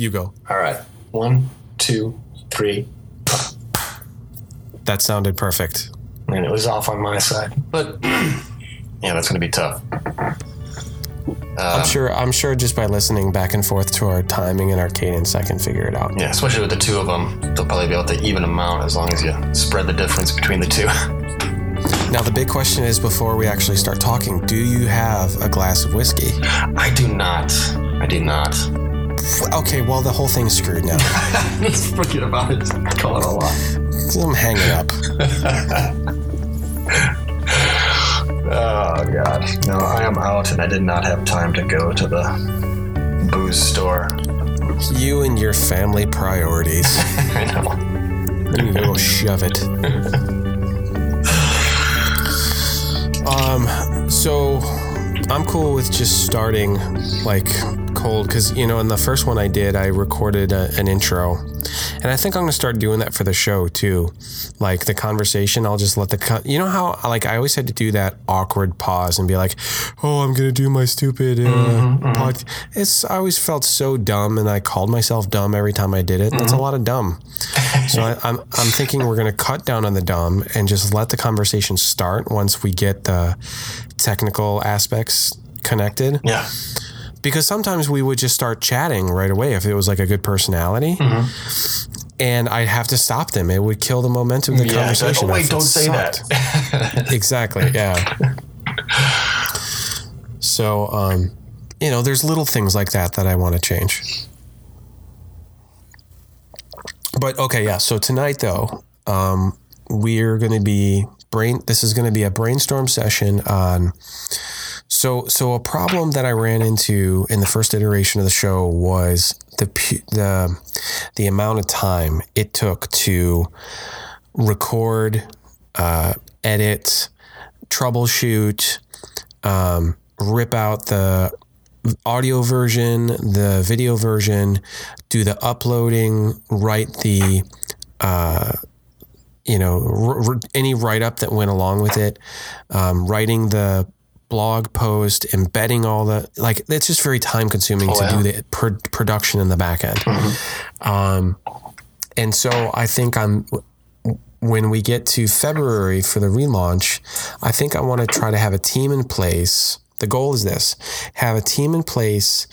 You go. All right. One, two, three. That sounded perfect. And it was off on my side. But yeah, that's going to be tough. I'm sure. I'm sure just by listening back and forth to our timing and our cadence, I can figure it out. Yeah, especially with the two of them, they'll probably be able to even them out as long as you spread the difference between the two. Now the big question is, before we actually start talking, do you have a glass of whiskey? I do not. I do not. Okay, well the whole thing's screwed now. Let's forget about it. Call it a lot. I'm hanging up. Oh god. No, I am out and I did not have time to go to the booze store. You and your family priorities. I know. You go shove it. Um, so I'm cool with just starting like cold because you know in the first one I did I recorded a, an intro, and I think I'm gonna start doing that for the show too. Like the conversation, I'll just let the co- you know how like I always had to do that awkward pause and be like, oh I'm gonna do my stupid uh, mm-hmm, mm-hmm. pod. It's I always felt so dumb and I called myself dumb every time I did it. That's a mm-hmm. lot of dumb. So I, I'm I'm thinking we're gonna cut down on the dumb and just let the conversation start once we get the technical aspects connected. Yeah. Because sometimes we would just start chatting right away if it was like a good personality. And I'd have to stop them. It would kill the momentum of the Yeah. it's like, conversation. oh wait, don't say sucked. that. exactly. Yeah. so, um, you know, there's little things like that that I want to change. But okay, yeah. So tonight, though, um, we're going to be brain. This is going to be a brainstorm session on. So, so a problem that I ran into in the first iteration of the show was the the the amount of time it took to record, uh, edit, troubleshoot, um, rip out the audio version, the video version, do the uploading, write the, uh, you know, r- r- any write up that went along with it, um, writing the blog post, embedding all the like. It's just very time consuming to yeah. do the pr- production in the back end. Um, and so I think I'm when we get to February for the relaunch, I think I want to try to have a team in place. The goal is this have a team in place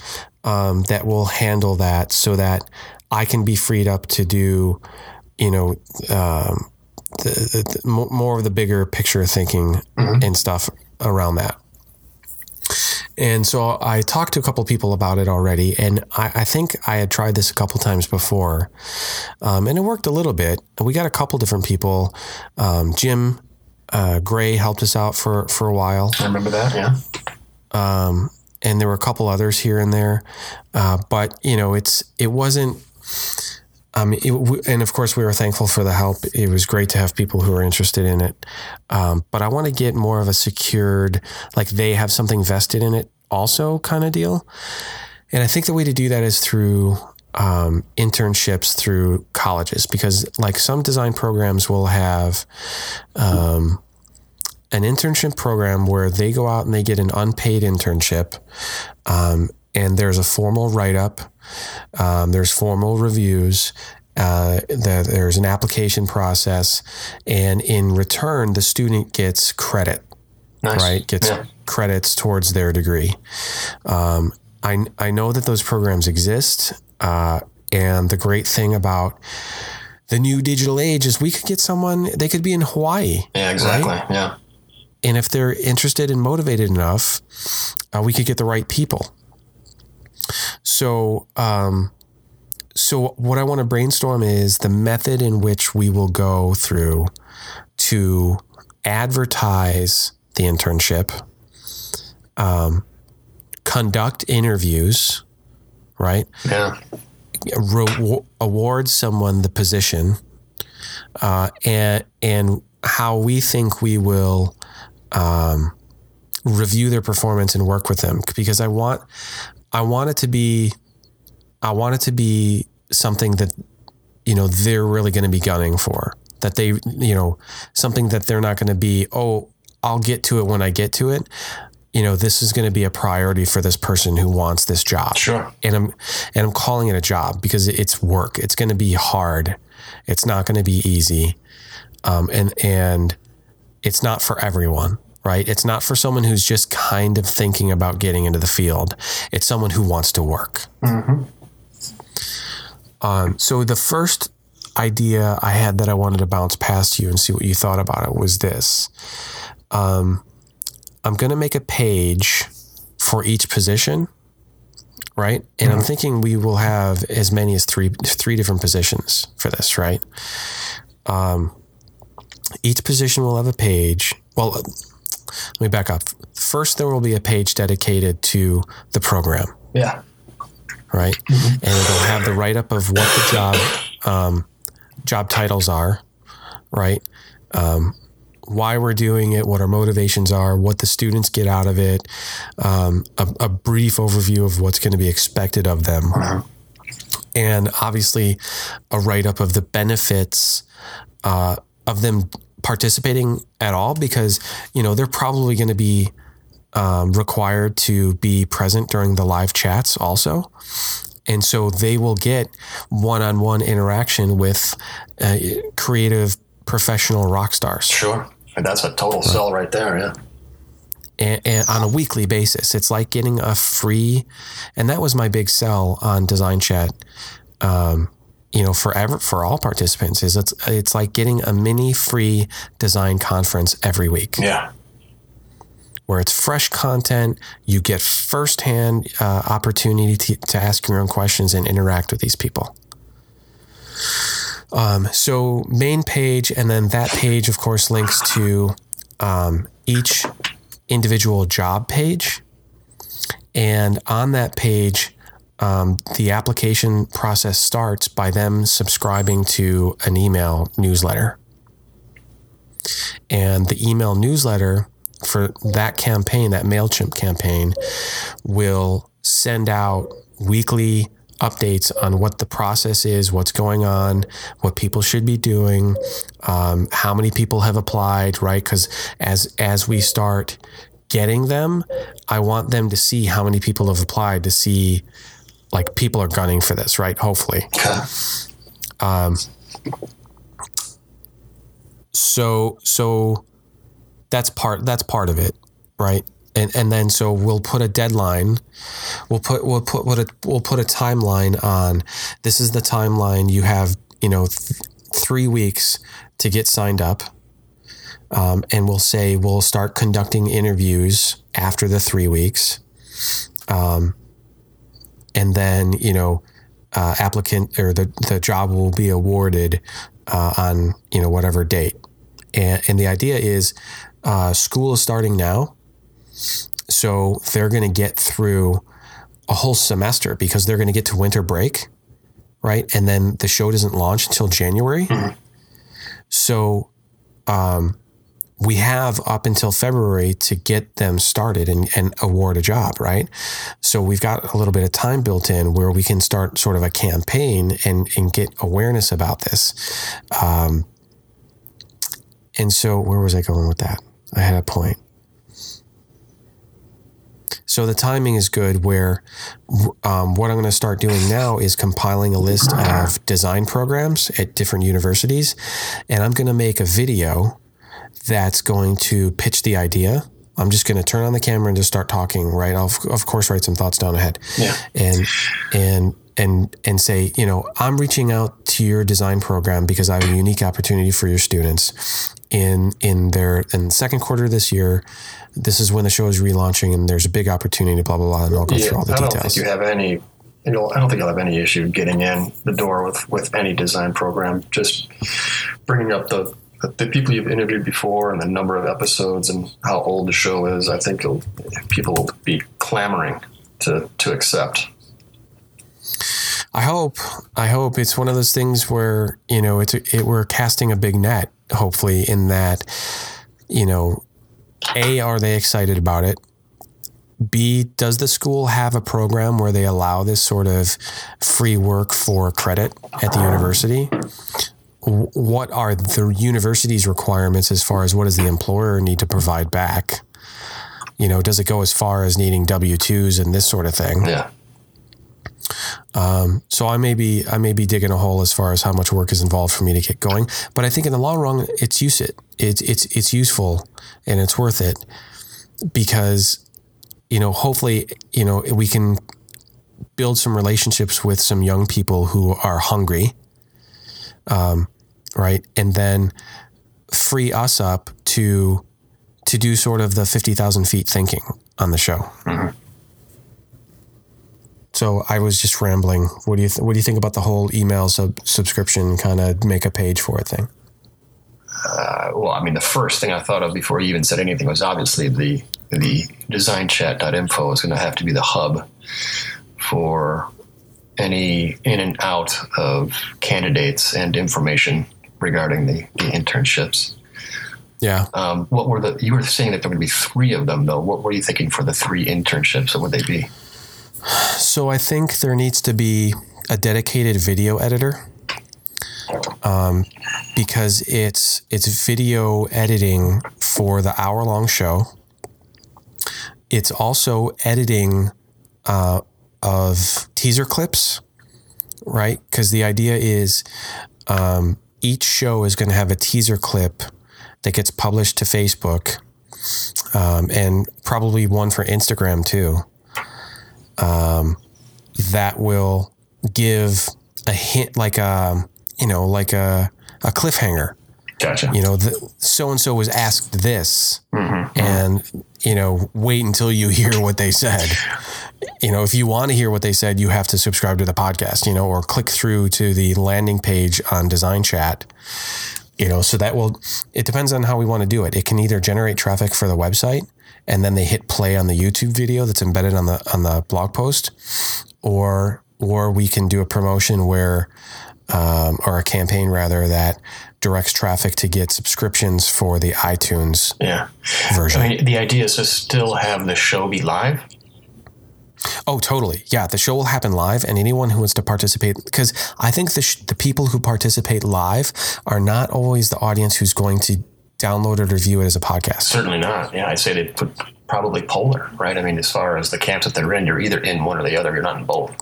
um, that will handle that so that I can be freed up to do, you know, um, the, the, the, more of the bigger picture thinking and stuff around that. And so I talked to a couple people about it already, and I, I think I had tried this a couple times before, um, and it worked a little bit. We got a couple different people. Um, Jim uh, Gray helped us out for for a while, I remember that. Yeah. um, and there were a couple others here and there, uh, but you know, it's it wasn't. Um, it, and of course, we were thankful for the help. It was great to have people who are interested in it. Um, but I want to get more of a secured, like they have something vested in it, also kind of deal. And I think the way to do that is through um, internships through colleges, because like some design programs will have um, an internship program where they go out and they get an unpaid internship, um, and there's a formal write up, um, there's formal reviews. Uh, the, there's an application process, and in return, the student gets credit Nice. right? Gets Yeah. credits towards their degree. Um, I I know that those programs exist, uh, and the great thing about the new digital age is we could get someone. They could be in Hawaii, Yeah. Exactly. Yeah. and if they're interested and motivated enough, uh, we could get the right people. So, um, so what I want to brainstorm is the method in which we will go through to advertise the internship, um, conduct interviews, right? Yeah. Re- award someone the position, uh, and and how we think we will um, review their performance and work with them because I want I want it to be I want it to be something that you know they're really going to be gunning for that they you know something that they're not going to be oh I'll get to it when I get to it you know, this is going to be a priority for this person who wants this job. Sure. And I'm and I'm calling it a job because it's work. It's going to be hard. It's not going to be easy. Um, and and it's not for everyone, right? It's not for someone who's just kind of thinking about getting into the field. It's someone who wants to work. Um, so the first idea I had that I wanted to bounce past you and see what you thought about it was this. Um, I'm going to make a page for each position, right? And I'm thinking we will have as many as three three different positions for this, right? Um, each position will have a page. Well, let me back up. First, there will be a page dedicated to the program Yeah. right? And it'll have the write up of what the job um, job titles are, right? Um, why we're doing it, what our motivations are, what the students get out of it, um, a, a brief overview of what's going to be expected of them, and obviously a write up of the benefits uh, of them participating at all, because you know they're probably going to be um, required to be present during the live chats also. And so they will get one on one interaction with uh, creative professional rock stars Sure. And that's a total sell right there. Yeah. and, and on a weekly basis. It's like getting a free, and that was my big sell on Design Chat. Um, you know, forever for all participants is it's it's like getting a mini free design conference every week. Yeah. where it's fresh content. You get firsthand uh, opportunity to, to ask your own questions and interact with these people. Um, so main page, and then that page, of course, links to um, each individual job page. And on that page, um, the application process starts by them subscribing to an email newsletter. And the email newsletter for that campaign, that MailChimp campaign, will send out weekly updates on what the process is, what's going on, what people should be doing, um, how many people have applied, right? Because as as we start getting them, I want them to see how many people have applied to see like people are gunning for this, right? Hopefully. Okay. so so that's part that's part of it right and and then so we'll put a deadline we'll put we'll put what a we'll put a timeline on this is the timeline you have you know th- three weeks to get signed up um, and we'll say we'll start conducting interviews after the three weeks um, and then you know uh, applicant or the, the job will be awarded uh, on you know whatever date. And, and the idea is uh, school is starting now. So they're going to get through a whole semester because they're going to get to winter break right? And then the show doesn't launch until january. So um, we have up until February to get them started and, and award a job, right? So we've got a little bit of time built in where we can start sort of a campaign and, and get awareness about this. Um, and so where was I going with that? I had a point. So the timing is good where um, what I'm going to start doing now is compiling a list of design programs at different universities. And I'm going to make a video that's going to pitch the idea. I'm just going to turn on the camera and just start talking, right? I'll, of course, write some thoughts down ahead. Yeah. And, and, and, and say, you know, I'm reaching out to your design program because I have a unique opportunity for your students in, in their, in the second quarter of this year. This is when the show is relaunching and there's a big opportunity, blah, blah, blah. And I'll go Yeah, through all the details. I don't think you have any. You know, I don't think you'll have any issue getting in the door with with any design program. Just bringing up the the people you've interviewed before and the number of episodes and how old the show is. I think people will be clamoring to to accept. I hope. I hope it's one of those things where you know it's it, we're casting a big net. Hopefully, in that you know, a are they excited about it? B does the school have a program where they allow this sort of free work for credit at the university? What are the university's requirements as far as what does the employer need to provide back? You know, does it go as far as needing W twos and this sort of thing? Yeah. Um, so I may be I may be digging a hole as far as how much work is involved for me to get going. But I think in the long run, it's use it. It's it's it's useful and it's worth it because you know hopefully you know we can build some relationships with some young people who are hungry, um, right, and then free us up to to do sort of the fifty thousand feet thinking on the show. Mm-hmm. So I was just rambling. What do you th- what do you think about the whole email sub- subscription kind of make a page for it thing? Uh, well, I mean, the first thing I thought of before you even said anything was obviously the the designchat.info is going to have to be the hub for any in and out of candidates and information regarding the, the internships. Yeah. Um, what were the? You were saying that there would be three of them, though. What were you thinking for the three internships? What would they be? So I think there needs to be a dedicated video editor. Um, because it's it's video editing for the hour long show. It's also editing uh, of teaser clips, right? Because the idea is um, each show is going to have a teaser clip that gets published to Facebook, um, and probably one for Instagram too. Um, that will give a hint, like a you know, like a a cliffhanger. Gotcha. You know, so and so was asked this, Mm-hmm. and you know, wait until you hear what they said. You know, if you want to hear what they said, you have to subscribe to the podcast. You know, or click through to the landing page on Design Chat. You know, so that will. It depends on how we want to do it. It can either generate traffic for the website, and then they hit play on the YouTube video that's embedded on the on the blog post, or or we can do a promotion where um, or a campaign rather that directs traffic to get subscriptions for the iTunes yeah. version. I mean, the idea is to still have the show be live. Oh, totally. Yeah, the show will happen live, and anyone who wants to participate, because I think the sh- the people who participate live are not always the audience who's going to download it or view it as a podcast. Certainly not. Yeah, I'd say they put probably polar, right? I mean, as far as the camps that they're in, you're either in one or the other. You're not in both.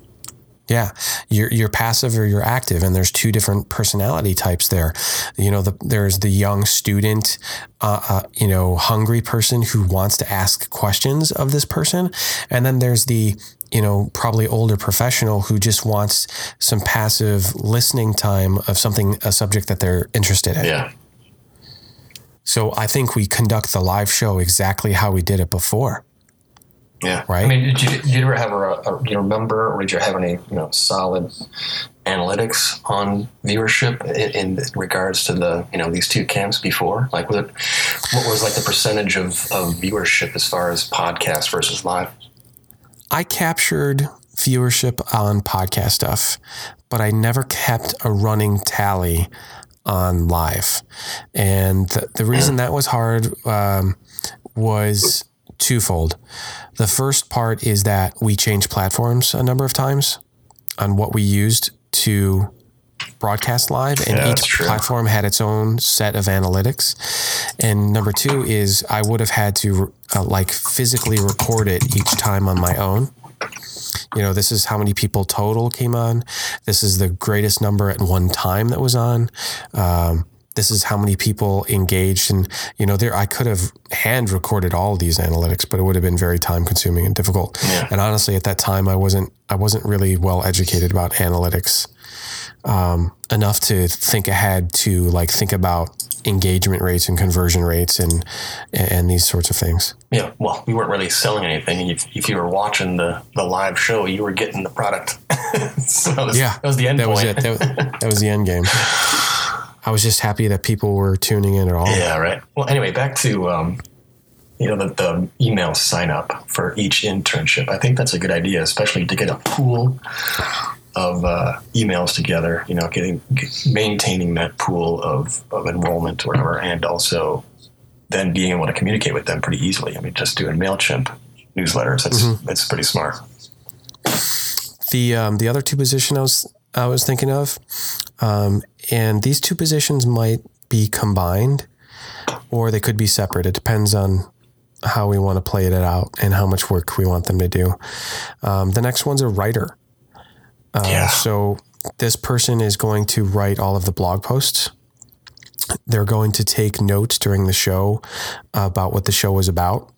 Yeah, you're you're passive or you're active, and there's two different personality types there. You know, the, there's the young student, uh, uh, you know, hungry person who wants to ask questions of this person, and then there's the you know probably older professional who just wants some passive listening time of something a subject that they're interested in. Yeah. So I think we conduct the live show exactly how we did it before. Yeah. Right. I mean, did you, did you ever have a, a, do you remember, or did you have any, you know, solid analytics on viewership in, in regards to the, you know, these two camps before? Like, was it, what was like the percentage of, of viewership as far as podcast versus live? I captured viewership on podcast stuff, but I never kept a running tally on live. And the, the reason that was hard um, was twofold. The first part is that we changed platforms a number of times on what we used to broadcast live, and Yeah, each platform had its own set of analytics. And number two is I would have had to uh, like physically record it each time on my own. You know, this is how many people total came on. This is the greatest number at one time that was on. Um, this is how many people engaged and you know there i could have hand recorded all these analytics but it would have been very time consuming and difficult Yeah. and honestly at that time i wasn't i wasn't really well educated about analytics um, enough to think ahead to like think about engagement rates and conversion rates and and these sorts of things Yeah. Well, we weren't really selling anything. And if, if you were watching the, the live show, you were getting the product. so that was, yeah that was the end that was it that, that was the end game i was just happy that people were tuning in at all Yeah, right. Well, anyway, back to um, you know the, the email sign up for each internship. I think that's a good idea, especially to get a pool of uh, emails together. You know, getting maintaining that pool of, of enrollment or whatever, and also then being able to communicate with them pretty easily. I mean, just doing Mailchimp newsletters. That's that's pretty smart. the um, the other two position I was I was thinking of, um, and these two positions might be combined, or they could be separate. It depends on how we want to play it out and how much work we want them to do. Um, the next one's a writer. Uh, Yeah. So this person is going to write all of the blog posts. They're going to take notes during the show about what the show was about,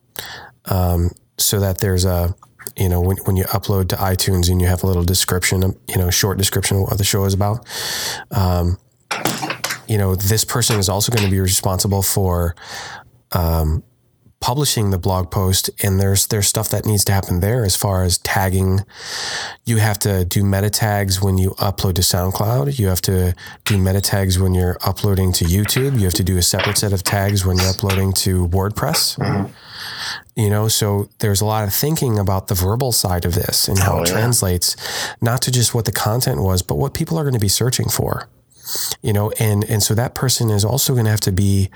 um, so that there's a you know when, when you upload to iTunes and you have a little description, you know, short description of what the show is about. Um, you know, this person is also going to be responsible for um, publishing the blog post and there's there's stuff that needs to happen there as far as tagging. You have to do meta tags when you upload to SoundCloud. You have to do meta tags when you're uploading to YouTube. You have to do a separate set of tags when you're uploading to WordPress. Mm-hmm. You know so there's a lot of thinking about the verbal side of this and how Oh, it yeah. translates not to just what the content was but what people are going to be searching for you know and and so that person is also going to have to be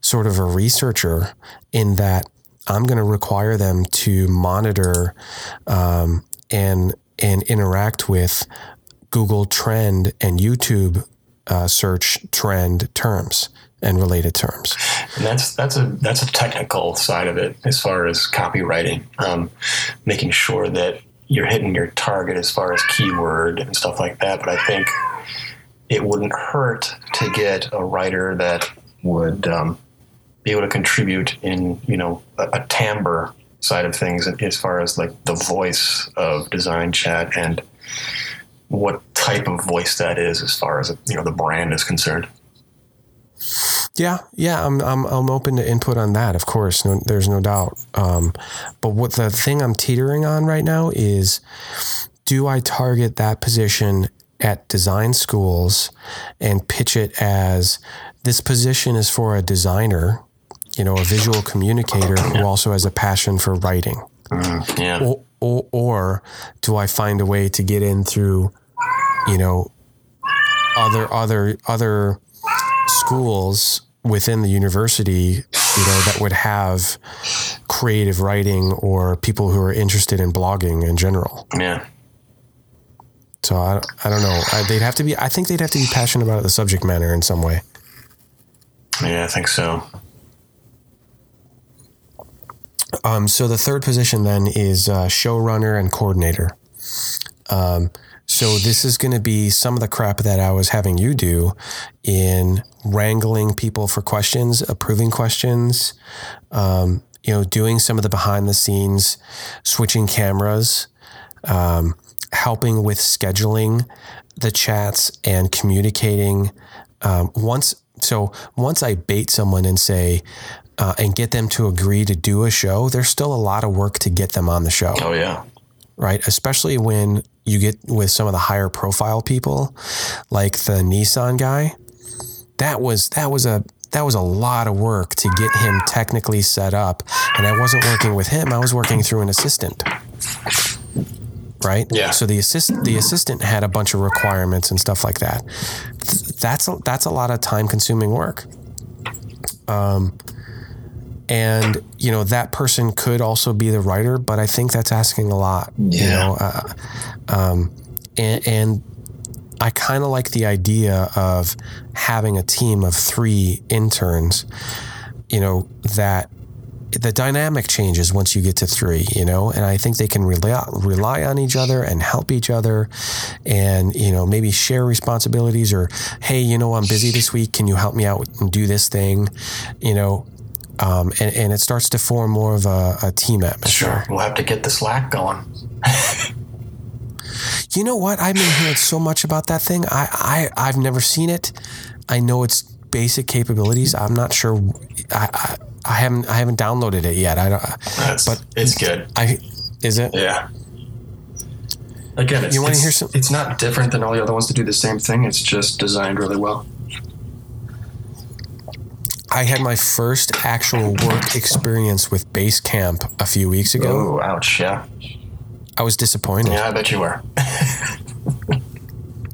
sort of a researcher in that i'm going to require them to monitor um, and and interact with google trend and youtube uh, search trend terms and related terms And that's that's a that's a technical side of it as far as copywriting, um, making sure that you're hitting your target as far as keyword and stuff like that. But I think it wouldn't hurt to get a writer that would um, be able to contribute in you know a, a timbre side of things as far as like the voice of design chat and what type of voice that is as far as you know the brand is concerned. Yeah, yeah, I'm I'm I'm open to input on that. Of course, no, there's no doubt. Um, but what the thing I'm teetering on right now is, do I target that position at design schools and pitch it as this position is for a designer, you know, a visual communicator who also has a passion for writing, mm, Yeah. or, or, or do I find a way to get in through, you know, other other other schools within the university, you know, that would have creative writing or people who are interested in blogging in general. Yeah. So I, I don't know. I, they'd have to be. I think they'd have to be passionate about the subject matter in some way. Yeah, I think so. Um, so the third position then is uh, showrunner and coordinator. Um, so this is going to be some of the crap that I was having you do in wrangling people for questions, approving questions, um, you know, doing some of the behind the scenes, switching cameras, um, helping with scheduling the chats and communicating. Um, once, so once I bait someone and say, uh, and get them to agree to do a show, there's still a lot of work to get them on the show Oh yeah. right? Especially when you get with some of the higher profile people, like the Nissan guy. That was that was a that was a lot of work to get him technically set up, and I wasn't working with him. I was working through an assistant, right? Yeah. So the assist the assistant had a bunch of requirements and stuff like that. That's a, that's a lot of time consuming work. Um, and you know that person could also be the writer but i think that's asking a lot you Yeah. know uh, um, and, and i kind of like the idea of having a team of three interns you know that the dynamic changes once you get to three you know and i think they can rely, rely on each other and help each other and you know maybe share responsibilities or hey you know i'm busy this week can you help me out and do this thing you know um, and, and it starts to form more of a, a team atmosphere. Sure. We'll have to get the Slack going. You know what? I've been hearing so much about that thing. I, I I've never seen it. I know its basic capabilities. I'm not sure. I, I, I haven't I haven't downloaded it yet. I don't. That's, But- it's good. I is it? Yeah. Again, it's, You wanna hear some- It's not different than all the other ones to do the same thing. It's just designed really well. I had my first actual work experience with Basecamp a few weeks ago. Oh, ouch! Yeah, I was disappointed. yeah. I bet you were.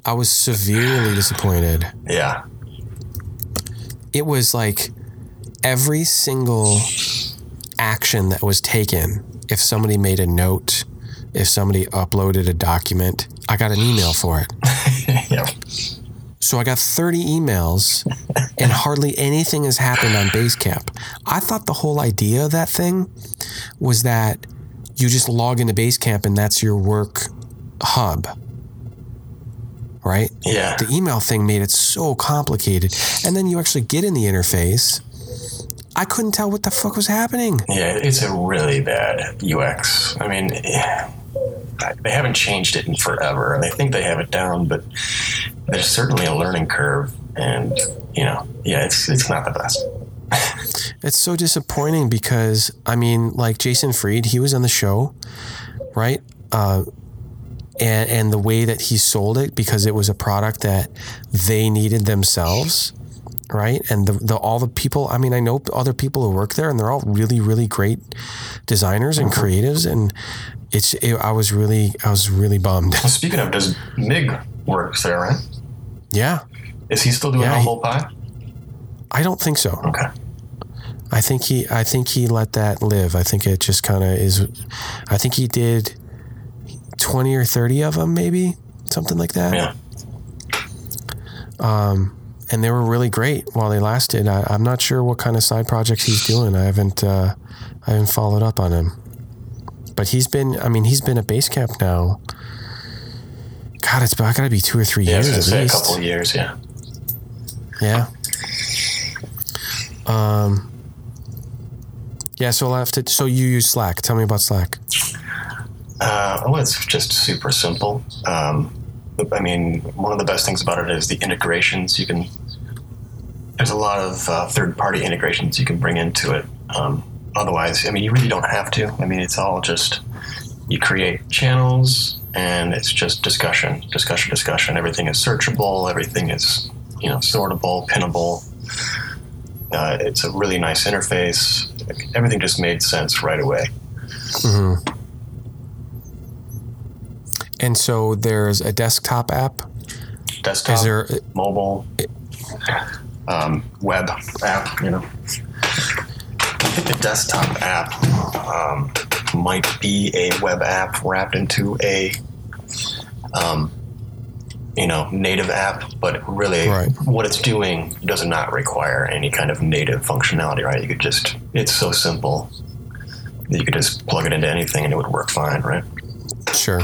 I was severely disappointed. yeah, it was like every single action that was taken if somebody made a note if somebody uploaded a document i got an email for it yeah. So I got 30 emails and hardly anything has happened on Basecamp. I thought the whole idea of that thing was that you just log into Basecamp and that's your work hub. Right? Yeah. The email thing made it so complicated. And then you actually get in the interface. I couldn't tell what the fuck was happening. Yeah, it's a really bad UX. I mean, they haven't changed it in forever, and I think they have it down, but there's certainly a learning curve, and you know, yeah, it's it's not the best. it's so disappointing because I mean, like Jason Fried, he was on the show, right? Uh, and and the way that he sold it because it was a product that they needed themselves right? And the, the all the people i mean i know other people who work there and they're all really really great designers and creatives. And it's it, i was really i was really bummed. Well, speaking of does mig works there right? Yeah. Is he still doing yeah, humble pie? I don't think so. Okay. I think he i think he let that live. I think it just kind of is i think he did 20 or 30 of them maybe something like that. Yeah. Um and they were really great while they lasted. I, am not sure what kind of side projects he's doing. I haven't uh, I haven't followed up on him, but he's been. I mean, he's been at Basecamp now. God, it's got to be two or three yeah, years at least. A couple of years, yeah. Yeah. Um. Yeah. So I'll have to. So you use Slack. Tell me about Slack. Uh, well, it's just super simple. Um, I mean, one of the best things about it is the integrations you can there's a lot of uh, third party integrations you can bring into it. Um, otherwise, I mean, you really don't have to. I mean, it's all just you create channels and it's just discussion, discussion, discussion. Everything is searchable, everything is, you know, sortable, pinnable. Uh, it's a really nice interface. Everything just made sense right away. Mm-hmm. And so there's a desktop app. Desktop, is there, mobile um, web app, you know. a desktop app um, might be a web app wrapped into a, um, you know, native app, but really right. what it's doing does not require any kind of native functionality, right? You could just, it's so simple that you could just plug it into anything and it would work fine, right? Sure.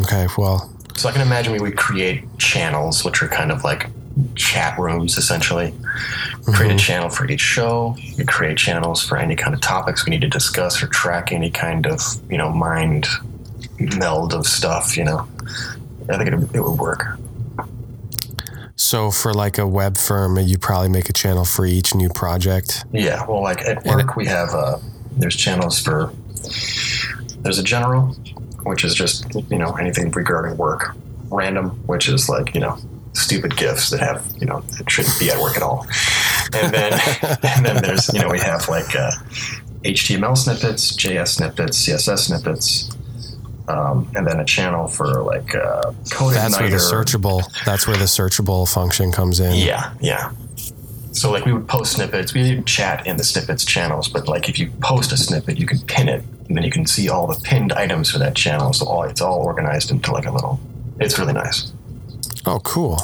Okay, well. So I can imagine we would create channels, which are kind of like chat rooms essentially. Mm-hmm. Create a channel for each show. You create channels for any kind of topics we need to discuss or track any kind of you know mind meld of stuff. You know, I think it, it would work. So for like a web firm, you probably make a channel for each new project. Yeah, well, like at work, it, we have uh, there's channels for there's a general, which is just you know anything regarding work. Random, which is like you know stupid gifts that have you know that shouldn't be at work at all. And then and then there's you know we have like uh, HTML snippets, JS snippets, CSS snippets. Um, and then a channel for like uh, code That's where the searchable. That's where the searchable function comes in. Yeah, yeah. So like we would post snippets. We didn't chat in the snippets channels, but like if you post a snippet, you can pin it, and then you can see all the pinned items for that channel. So all, it's all organized into like a little. It's really nice. Oh, cool.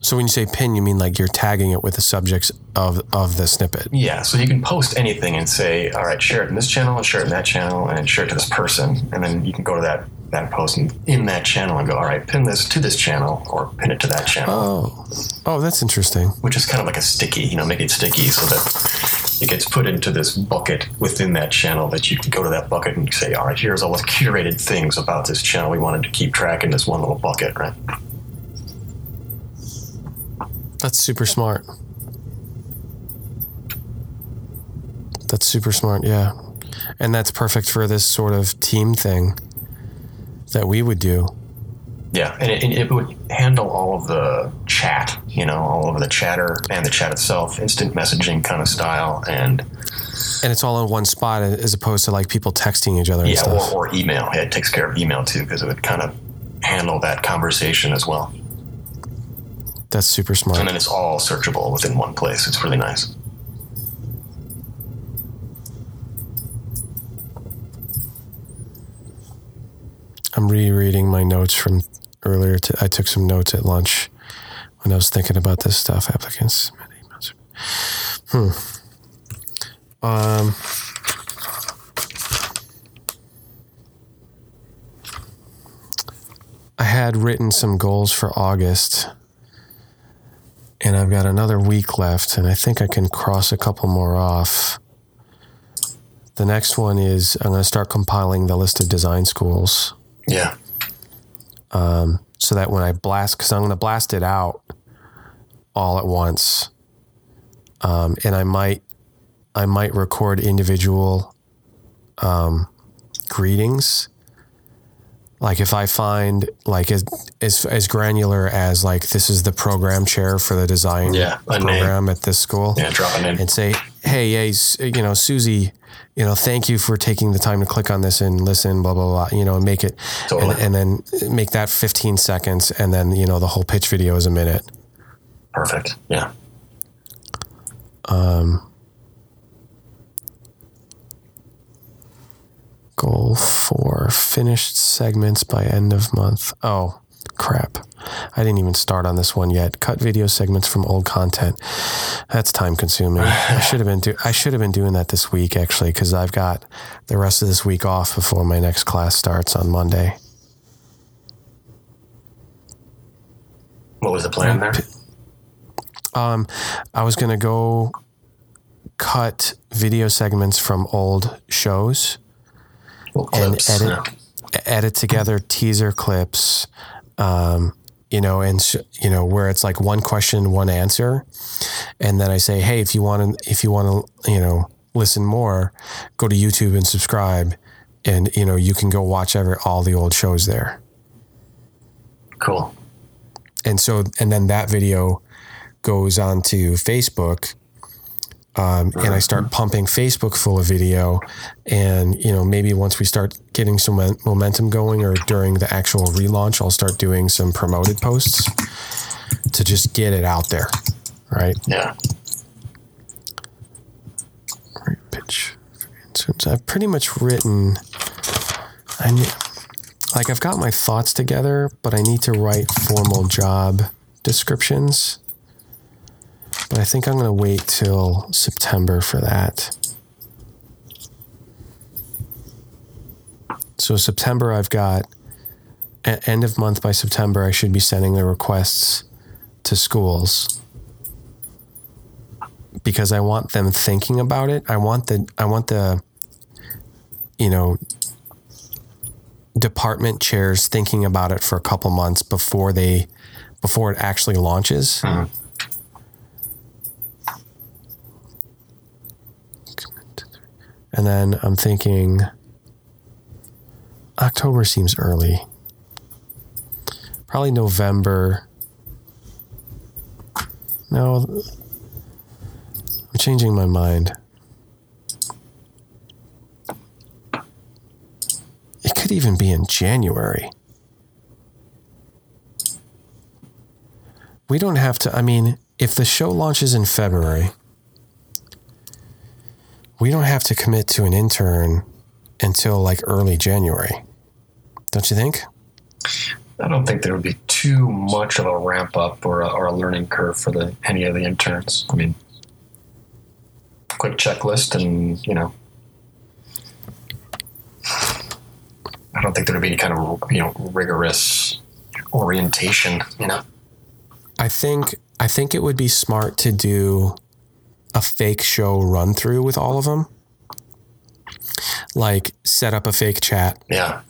So when you say pin, you mean like you're tagging it with the subjects of of the snippet. Yeah. So you can post anything and say, all right, share it in this channel and share it in that channel and share it to this person, and then you can go to that that post and in that channel and go, all right, pin this to this channel or pin it to that channel. Oh, oh, that's interesting. Which is kind of like a sticky, you know, make it sticky so that it gets put into this bucket within that channel that you can go to that bucket and say, all right, here's all the curated things about this channel we wanted to keep track in this one little bucket, right? That's super smart. That's super smart, yeah. And that's perfect for this sort of team thing that we would do. Yeah, and it, it, would handle all of the chat, you know, all of the chatter and the chat itself, instant messaging kind of style, and and it's all in one spot as opposed to like people texting each other. Yeah, or, or, email. Yeah, it takes care of email too because it would kind of handle that conversation as well. That's super smart. And then it's all searchable within one place. It's really nice. I'm rereading my notes from earlier. I took some notes at lunch when I was thinking about this stuff. Applicants. Hmm. Um. I had written some goals for August, and I've got another week left, and I think I can cross a couple more off. The next one is I'm going to start compiling the list of design schools Yeah. So that when I blast, because I'm going to blast it out all at once, um, and I might, I might record individual um, greetings. Like if I find like as, as as granular as like this is the program chair for the design Yeah, a name. program at this school, Yeah. Drop it in. and say, hey, S- you know, Susie, you know, thank you for taking the time to click on this and listen, blah, blah, blah, you know, and make it, Totally. and, and then make that 15 seconds. And then, you know, the whole pitch video is a minute. Perfect. Yeah. Um, goal for finished segments by end of month. Oh, crap. I didn't even start on this one yet. Cut video segments from old content. That's time consuming. I should have been do- I should have been doing that this week actually because I've got the rest of this week off before my next class starts on Monday. What was the plan there? Um, I was gonna go cut video segments from old shows, Little and edit- yeah. edit together teaser clips, um, you know, and sh- you know where it's like one question, one answer, and then I say, hey, if you want to, if you want to, you know, listen more, go to YouTube and subscribe, and you know you can go watch ever all the old shows there. Cool. and so and then that video goes on to Facebook um, and I start pumping Facebook full of video. And you know maybe once we start getting some momentum going or during the actual relaunch I'll start doing some promoted posts to just get it out there. Right? Yeah. Right, pitch. So I've pretty much written I need, like I've got my thoughts together but I need to write formal job descriptions but I think I'm going to wait till September for that so September I've got end of month by September I should be sending the requests to schools because I want them thinking about it. I want the I want the you know department chairs thinking about it for a couple months before they before it actually launches. Mm-hmm. And then I'm thinking October seems early. Probably November. No, I'm changing my mind. It could even be in January. We don't have to, I mean, if the show launches in February, we don't have to commit to an intern until like early January. Don't you think? I don't think there would be too much of a ramp up or a, or a learning curve for the any of the interns. I mean, quick checklist, and you know, I don't think there would be any kind of you know rigorous orientation. You know, I think I think it would be smart to do a fake show run through with all of them. Like set up a fake chat, yeah,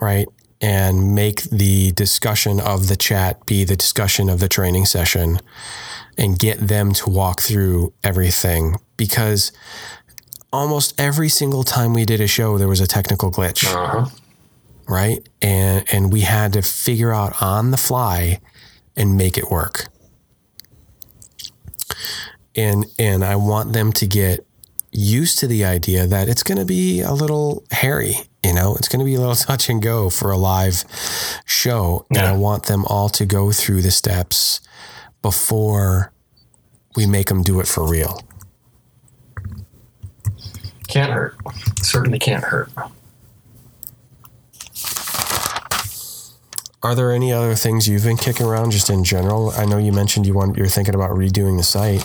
right? And make the discussion of the chat be the discussion of the training session and get them to walk through everything because almost every single time we did a show there was a technical glitch uh-huh. right? And and we had to figure out on the fly and make it work. And and I want them to get used to the idea that it's going to be a little hairy, you know, it's going to be a little touch and go for a live show, and I want them all to go through the steps before we make them do it for real. can't hurt. Certainly can't hurt. Are there any other things you've been kicking around just in general? I know you mentioned you want you're thinking about redoing the site.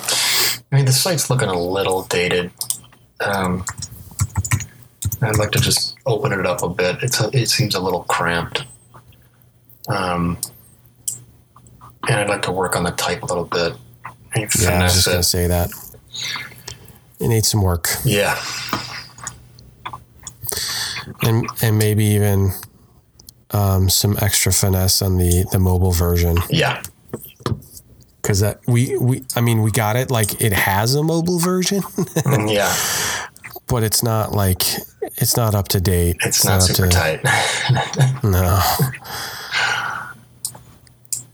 I mean, the site's looking a little dated. Um, I'd like to just open it up a bit. It's a, it seems a little cramped. Um, and I'd like to work on the type a little bit. Yeah, I was just finesse gonna it. say that. It needs some work, Yeah, and and maybe even um, some extra finesse on the the mobile version yeah, because that we we I mean we got it like it has a mobile version, Mm, yeah. but it's not like it's not up to date. It's not up super to- tight. No.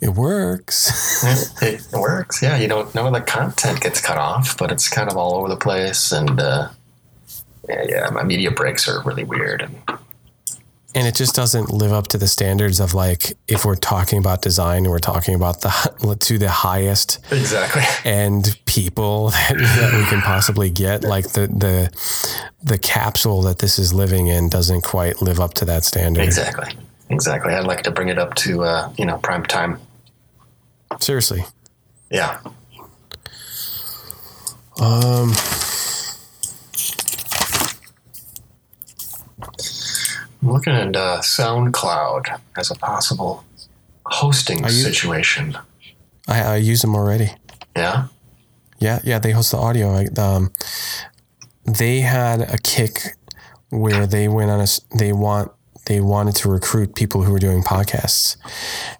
It works. it works. Yeah, you don't know the content gets cut off, but it's kind of all over the place. And uh, yeah, yeah, my media breaks are really weird. And and it just doesn't live up to the standards of like if we're talking about design and we're talking about the to the highest exactly. end people that, that we can possibly get like the the the capsule that this is living in doesn't quite live up to that standard Exactly. Exactly. I'd like to bring it up to uh, you know prime time. seriously Yeah. um I'm looking at uh, SoundCloud as a possible hosting situation. I, I use them already Yeah. Yeah, yeah, they host the audio. I, um, they had a kick where they went on a. They want they wanted to recruit people who were doing podcasts,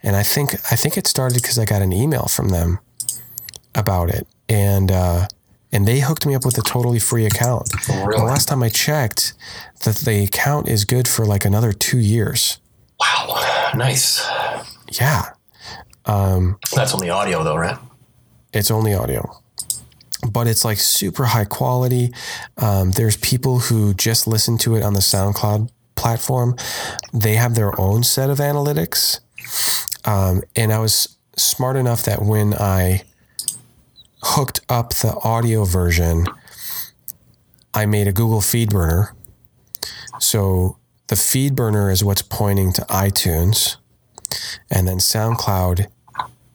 and I think I think it started because I got an email from them about it, and uh, and they hooked me up with a totally free account. Really? The last time I checked, that the account is good for like another two years. Wow. Nice. Yeah, um, That's only audio though, right? It's only audio, but it's like super high quality. Um, there's people who just listen to it on the SoundCloud platform. They have their own set of analytics. Um, and I was smart enough that when I hooked up the audio version, I made a Google feed burner. So the feed burner is what's pointing to iTunes, and then SoundCloud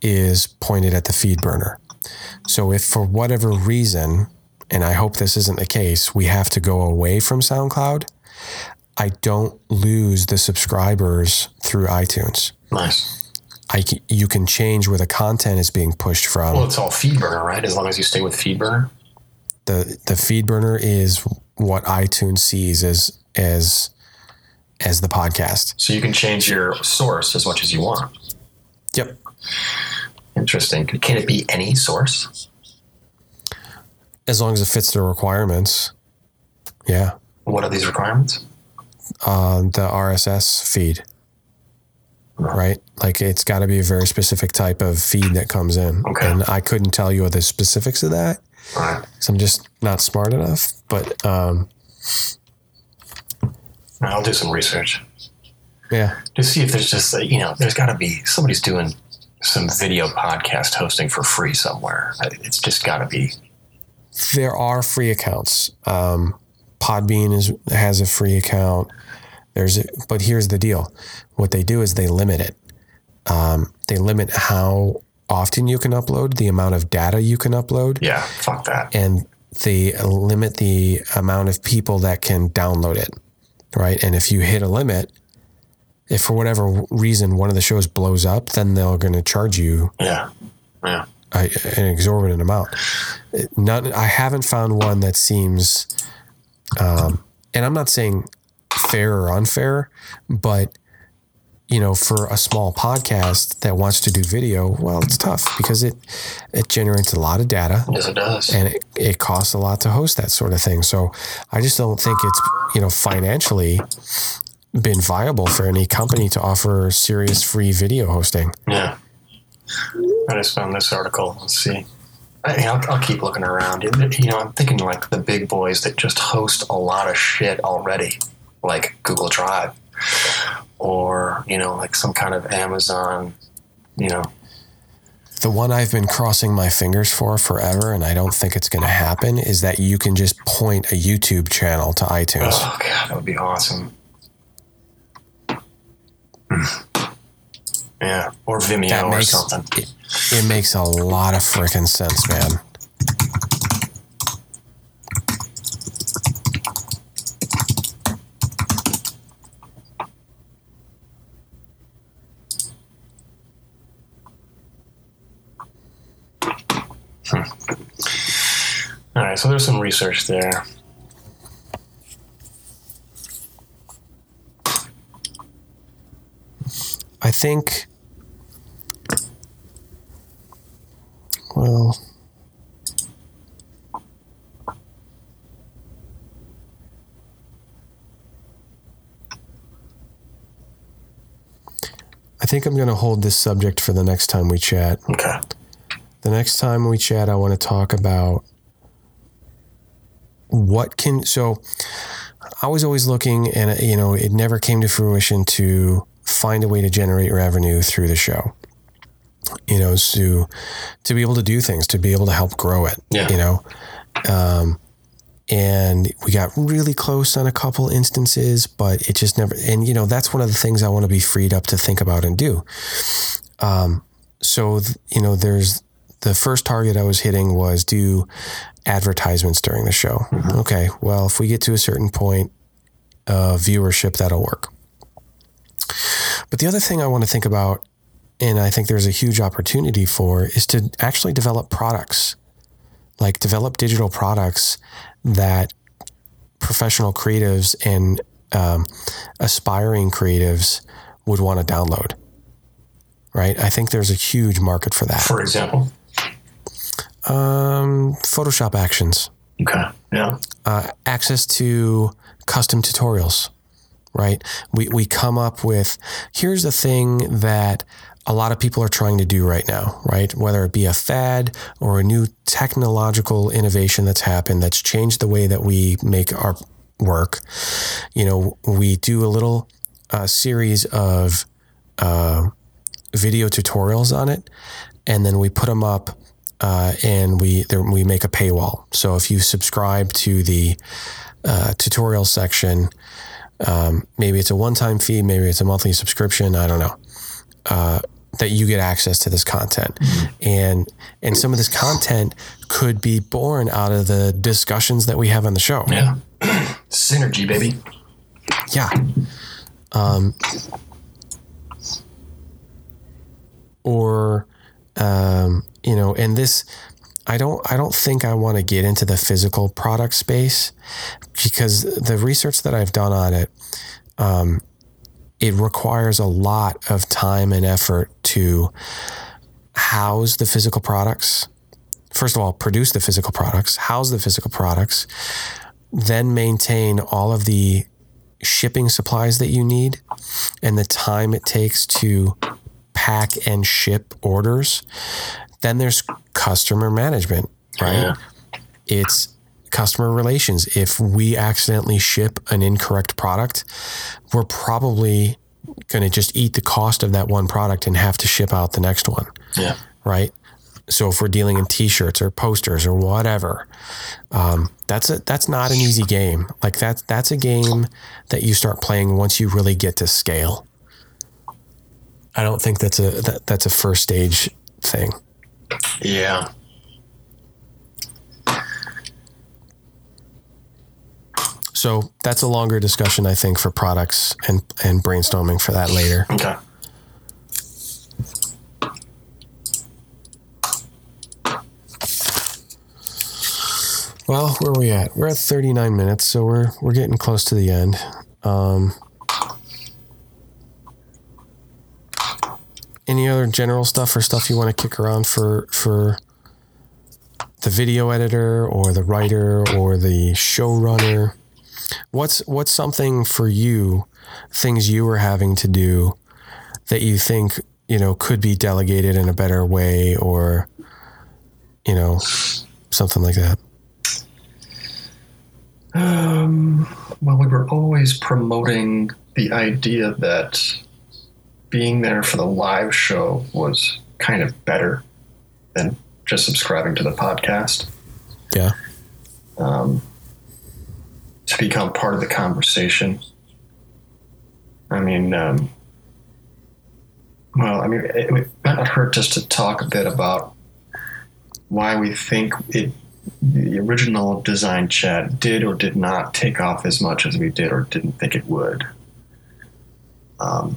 is pointed at the feed burner. So if for whatever reason, and I hope this isn't the case, we have to go away from SoundCloud, I don't lose the subscribers through iTunes. Nice. I c- you can change where the content is being pushed from. Well, it's all FeedBurner, right? As long as you stay with FeedBurner. the the feed burner is what iTunes sees as as as the podcast. So you can change your source as much as you want. Yep. Interesting. Can it be any source? As long as it fits the requirements. Yeah. What are these requirements? uh, the RSS feed, right? Like it's got to be a very specific type of feed that comes in. Okay. And I couldn't tell you the specifics of that right. because I'm just not smart enough. But um, I'll do some research yeah, to see if there's just, uh, you know, there's got to be somebody's doing some video podcast hosting for free somewhere. It's just got to be. there are free accounts. Um, Podbean is has a free account. There's, but here's the deal: what they do is they limit it. Um, they limit how often you can upload, the amount of data you can upload. Yeah, fuck that. and they limit the amount of people that can download it, right? And if you hit a limit, if for whatever reason one of the shows blows up, then they're going to charge you Yeah. Yeah. a, an exorbitant amount. None, I haven't found one that seems, um, and I'm not saying fair or unfair, but you know, for a small podcast that wants to do video, well, it's tough because it it generates a lot of data Yes, it does. and it, it costs a lot to host that sort of thing. So I just don't think it's you know financially been viable for any company to offer serious free video hosting. Yeah. I just found this article. Let's see. I, I'll, I'll keep looking around. You know, I'm thinking like the big boys that just host a lot of shit already, like Google Drive, or you know, like some kind of Amazon. You know, The one I've been crossing my fingers for forever, and I don't think it's going to happen, is that you can just point a YouTube channel to iTunes. oh god, that would be awesome. Hmm. Yeah, or Vimeo that or something. it, it makes a lot of freaking sense, man. All right, so there's some research there. I think. Well. I think I'm going to hold this subject for the next time we chat. Okay. The next time we chat, I want to talk about what can. So, I was always looking, and you know, it never came to fruition to find a way to generate revenue through the show. You know, to to be able to do things, to be able to help grow it. Yeah. You know, um, and we got really close on a couple instances, but it just never. And you know, that's one of the things I want to be freed up to think about and do. Um, so th- you know, there's the first target I was hitting was do advertisements during the show. Okay, well, if we get to a certain point of viewership, that'll work. But the other thing I want to think about, and I think there's a huge opportunity for, is to actually develop products, like develop digital products that professional creatives and um, aspiring creatives would want to download. Right? I think there's a huge market for that. For example. Um, Photoshop actions, Okay. Yeah. uh, access to custom tutorials, right? We, we come up with here's the thing that a lot of people are trying to do right now, right? Whether it be a fad or a new technological innovation that's happened that's changed the way that we make our work. You know, we do a little uh, series of uh, video tutorials on it, and then we put them up uh, and we there, we make a paywall. So if you subscribe to the uh, tutorial section, um, maybe it's a one-time fee, maybe it's a monthly subscription. I don't know. Uh, that you get access to this content, and and some of this content could be born out of the discussions that we have on the show. Yeah. Synergy, baby. Yeah. Um, or, um, you know, and this, I don't, I don't think I want to get into the physical product space because the research that I've done on it, um, it requires a lot of time and effort to house the physical products. First of all, produce the physical products, house the physical products, then maintain all of the shipping supplies that you need and the time it takes to pack and ship orders. Then there's customer management, right? Yeah. It's customer relations. If we accidentally ship an incorrect product, we're probably going to just eat the cost of that one product and have to ship out the next one Yeah. right? So if we're dealing in T-shirts or posters or whatever, um, that's a that's not an easy game. Like that's that's a game that you start playing once you really get to scale. I don't think that's a that, that's a first stage thing. Yeah. So that's a longer discussion, I think, for products and and brainstorming for that later. Okay. Well, where are we at? We're at 39 minutes, so we're we're getting close to the end. Um, any other general stuff or stuff you want to kick around for for the video editor or the writer or the showrunner? What's what's something for you, things you were having to do that you think you know could be delegated in a better way, or you know something like that. Um, well, we were always promoting the idea that being there for the live show was kind of better than just subscribing to the podcast. Yeah. Um, to become part of the conversation. I mean, um, Well, I mean, it would not hurt just to talk a bit about why we think it, the original design chat did or did not take off as much as we did or didn't think it would. Um,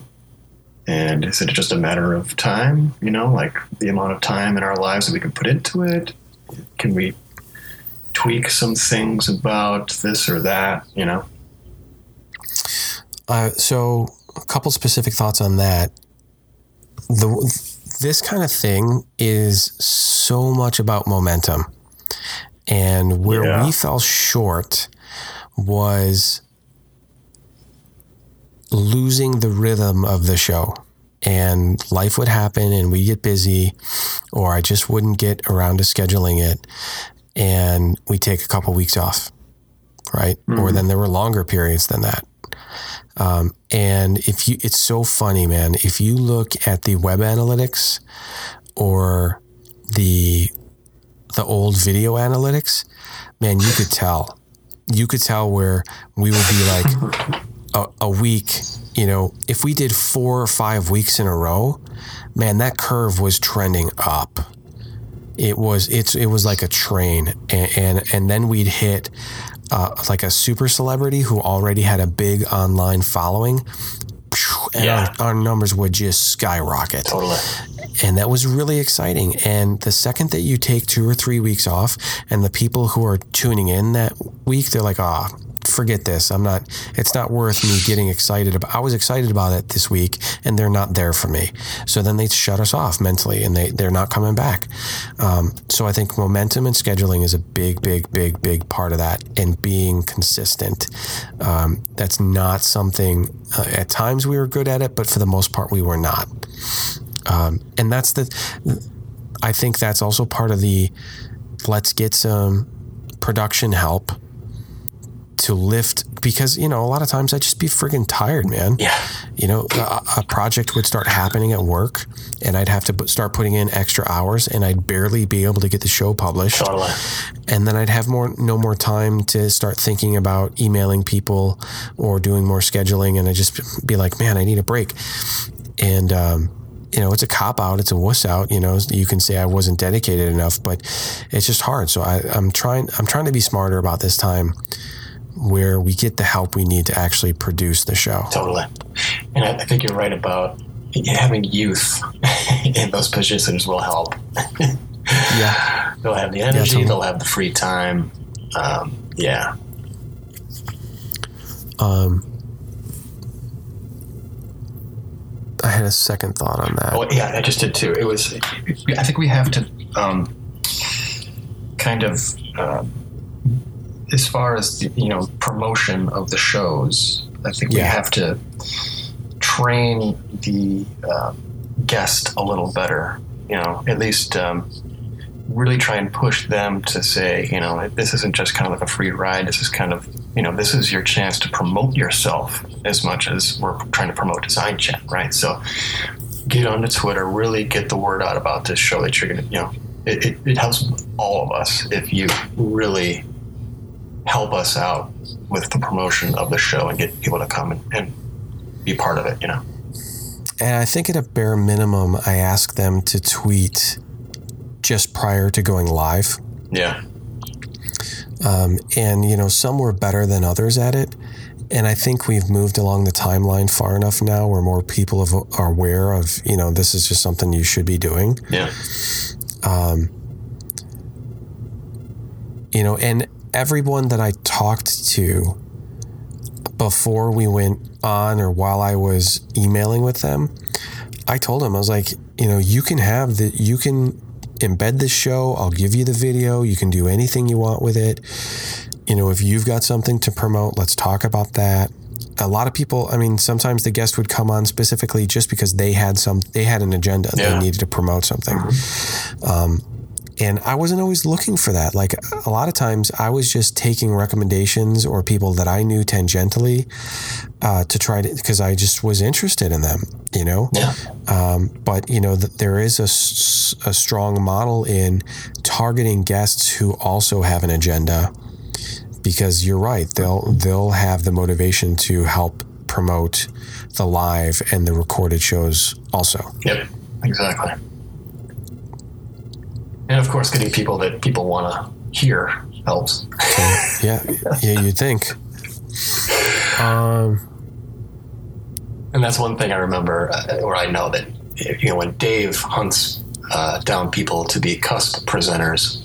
and is it just a matter of time? You know, like the amount of time in our lives that we can put into it? Can we tweak some things about this or that? You know? Uh, so, a couple specific thoughts on that. The this kind of thing is so much about momentum, and where Yeah. we fell short was losing the rhythm of the show. And life would happen, and we get busy, or I just wouldn't get around to scheduling it, and we take a couple weeks off, right? Or then there were longer periods than that. Um, and if you, it's so funny, man. If you look at the web analytics or the the old video analytics, man, you could tell. You could tell where we would be like a, a week. You know, if we did four or five weeks in a row, man, that curve was trending up. It was it's it was like a train, and and, and then we'd hit uh, like a super celebrity who already had a big online following, and Yeah. our, our numbers would just skyrocket Totally. and that was really exciting. And the second that you take two or three weeks off, and the people who are tuning in that week, they're like, "Ah, forget this. I'm not. It's not worth me getting excited about. I was excited about it this week, and they're not there for me. So then they shut us off mentally, and they they're not coming back. Um, so I think momentum and scheduling is a big, big, big, big part of that, and being consistent. Um, that's not something. Uh, at times we were good at it, but for the most part we were not um, and that's the i think that's also part of the let's get some production help to lift because you know a lot of times i'd just be friggin' tired man Yeah. you know a, a project would start happening at work and i'd have to put- start putting in extra hours and i'd barely be able to get the show published Totally. and then I'd have more no more time to start thinking about emailing people or doing more scheduling, and I'd just be like, man, I need a break. And um, you know, it's a cop out, it's a wuss out. You know, you can say I wasn't dedicated enough, but it's just hard. So I, I'm trying, I'm trying to be smarter about this time, where we get the help we need to actually produce the show. Totally. And I, I think you're right about having youth in those positions will help. Yeah, They'll have the energy, totally. they'll have the free time. Um, yeah. um, I had a second thought on that. Oh, yeah, I just did too. It was, I think we have to um, kind of, um, as far as, the, you know, promotion of the shows, I think we have to train the um, guest a little better, you know, at least um, really try and push them to say, you know, this isn't just kind of like a free ride. This is kind of, you know, this is your chance to promote yourself as much as we're trying to promote Design Chat, right? So get onto Twitter, really get the word out about this show that you're going to, you know, it, it, it helps all of us if you really help us out with the promotion of the show and get people to come and, and be part of it, you know. And I think at a bare minimum, I ask them to tweet just prior to going live. Yeah. Um, and, you know, some were better than others at it. And I think we've moved along the timeline far enough now where more people have, are aware of, you know, this is just something you should be doing. Yeah. Um, you know, and everyone that I talked to before we went on or while I was emailing with them, I told them, I was like, you know, you can have the, you can embed this show. I'll give you the video. You can do anything you want with it. You know, if you've got something to promote, let's talk about that. A lot of people, I mean, sometimes the guest would come on specifically just because they had some, they had an agenda. Yeah. They needed to promote something. Um, and I wasn't always looking for that. Like a lot of times, I was just taking recommendations or people that I knew tangentially uh, to try to, because I just was interested in them, you know? Yeah. Um, but, you know, th- there is a, s- a strong model in targeting guests who also have an agenda because you're right. They'll, they'll have the motivation to help promote the live and the recorded shows also. Yep, exactly. And of course, getting people that people want to hear helps. Yeah, yeah, you'd think. Um, And that's one thing I remember, uh, or I know that you know when Dave hunts uh, down people to be cusp presenters,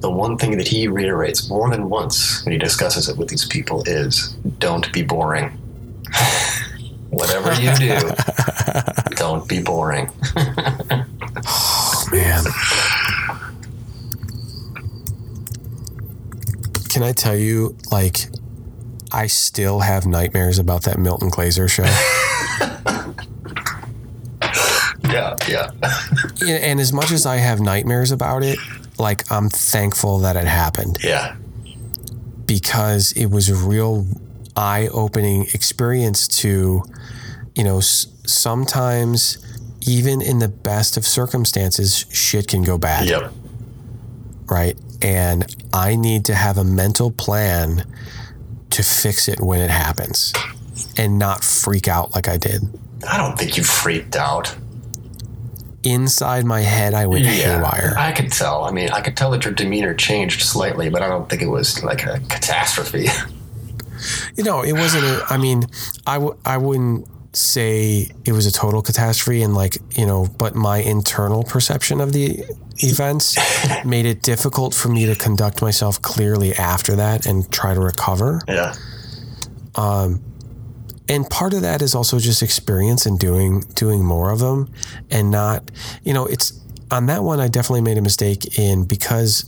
the one thing that he reiterates more than once when he discusses it with these people is, "Don't be boring. Whatever you do, don't be boring." man. Can I tell you, like, I still have nightmares about that Milton Glaser show. yeah, yeah, Yeah, and as much as I have nightmares about it, like I'm thankful that it happened yeah, because it was a real eye-opening experience to, you know, s- sometimes even in the best of circumstances, shit can go bad, yep, right? And I need to have a mental plan to fix it when it happens and not freak out like I did. I don't think you freaked out. Inside my head, I went haywire. I could tell. I mean, I could tell that your demeanor changed slightly, but I don't think it was like a catastrophe. You know, it wasn't. A, I mean, I w- I wouldn't say it was a total catastrophe, and like you know, but my internal perception of the events made it difficult for me to conduct myself clearly after that and try to recover. yeah, um And part of that is also just experience and doing doing more of them, and not you know, it's on that one. I definitely made a mistake in because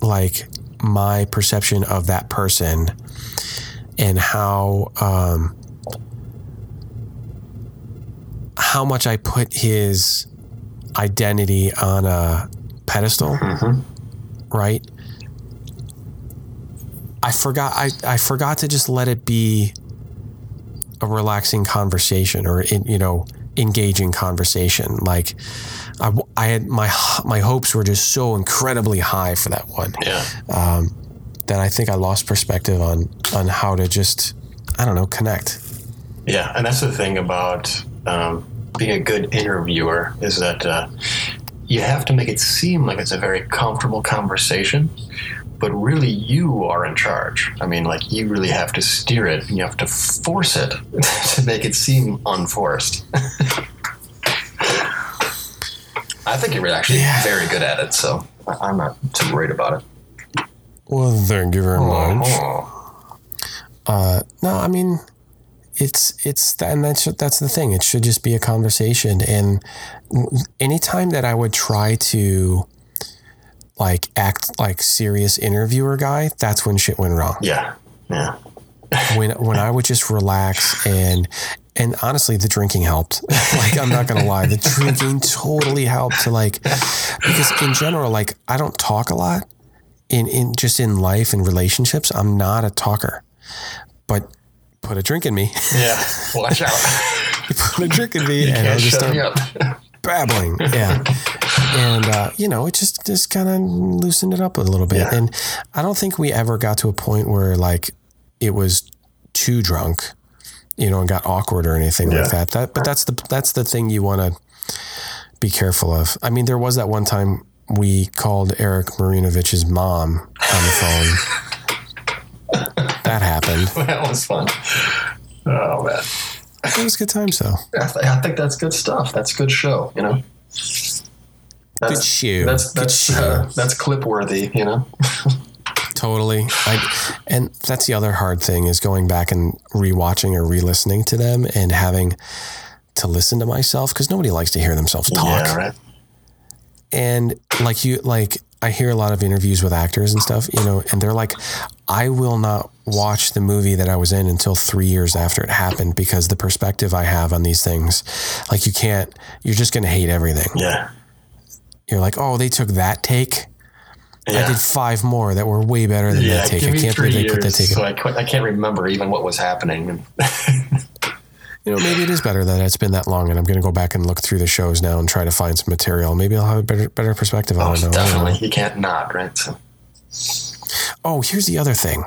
like my perception of that person and how um, how much I put his identity on a pedestal, right? I forgot. I, I forgot to just let it be a relaxing conversation or in, you know engaging conversation. Like I, I had my my hopes were just so incredibly high for that one yeah, that I think I lost perspective on on how to just I don't know connect. yeah. And that's the thing about um, being a good interviewer is that uh, you have to make it seem like it's a very comfortable conversation, but really you are in charge. I mean, like you really have to steer it, and you have to force it to make it seem unforced. I think you're actually Yeah. very good at it, so I'm not too worried about it. Well, thank you very much. Oh. Uh, no, I mean, it's it's and that's that's the thing. It should just be a conversation. And anytime that I would try to like act like serious interviewer guy, that's when shit went wrong. Yeah, yeah. When when I would just relax and and honestly, the drinking helped. like I'm not gonna lie, the drinking totally helped to like because in general, like I don't talk a lot in in just in life and relationships. I'm not a talker, but put a drink in me. Yeah, watch out. you put a drink in me, and I'll just start babbling. Yeah. And, uh, you know, it just, just kind of loosened it up a little bit. Yeah. And I don't think we ever got to a point where like it was too drunk, you know, and got awkward or anything Yeah. like that. That, but that's the, that's the thing you want to be careful of. I mean, there was that one time we called Erik Marinovich's mom on the phone. that happened. that was fun. Oh man, It was good times though. I, th- I think that's good stuff. That's good show. You know. That's, Good shoe. That's Good that's shoe. uh, that's clip worthy. You know. Totally. I, and that's the other hard thing is going back and rewatching or re-listening to them and having to listen to myself because nobody likes to hear themselves talk. Yeah. Right. And like you, like I hear a lot of interviews with actors and stuff, you know, and they're like, I will not watch the movie that I was in until three years after it happened because the perspective I have on these things, like you can't, you're just going to hate everything. Yeah. You're like, oh, they took that take. Yeah. I did five more that were way better than yeah. that take. I can't believe they put that take. so I, I can't remember even what was happening. You know, maybe it is better that it's been that long, and I'm going to go back and look through the shows now and try to find some material. Maybe I'll have a better better perspective on oh, it. now. I don't know. definitely, you can't not. Right. So, Oh, here's the other thing.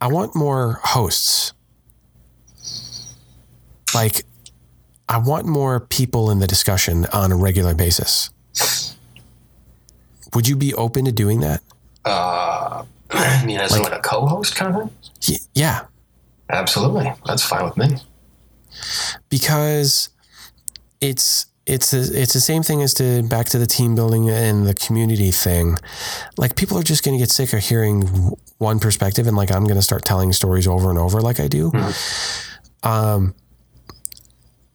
I want more hosts. like I want more people in the discussion on a regular basis. Would you be open to doing that? Uh, I mean, as like, like a co-host kind of thing? Yeah. Absolutely. That's fine with me. Because it's it's the, it's the same thing as to back to the team building and the community thing. Like people are just going to get sick of hearing one perspective and like I'm going to start telling stories over and over like I do. Mm-hmm. Um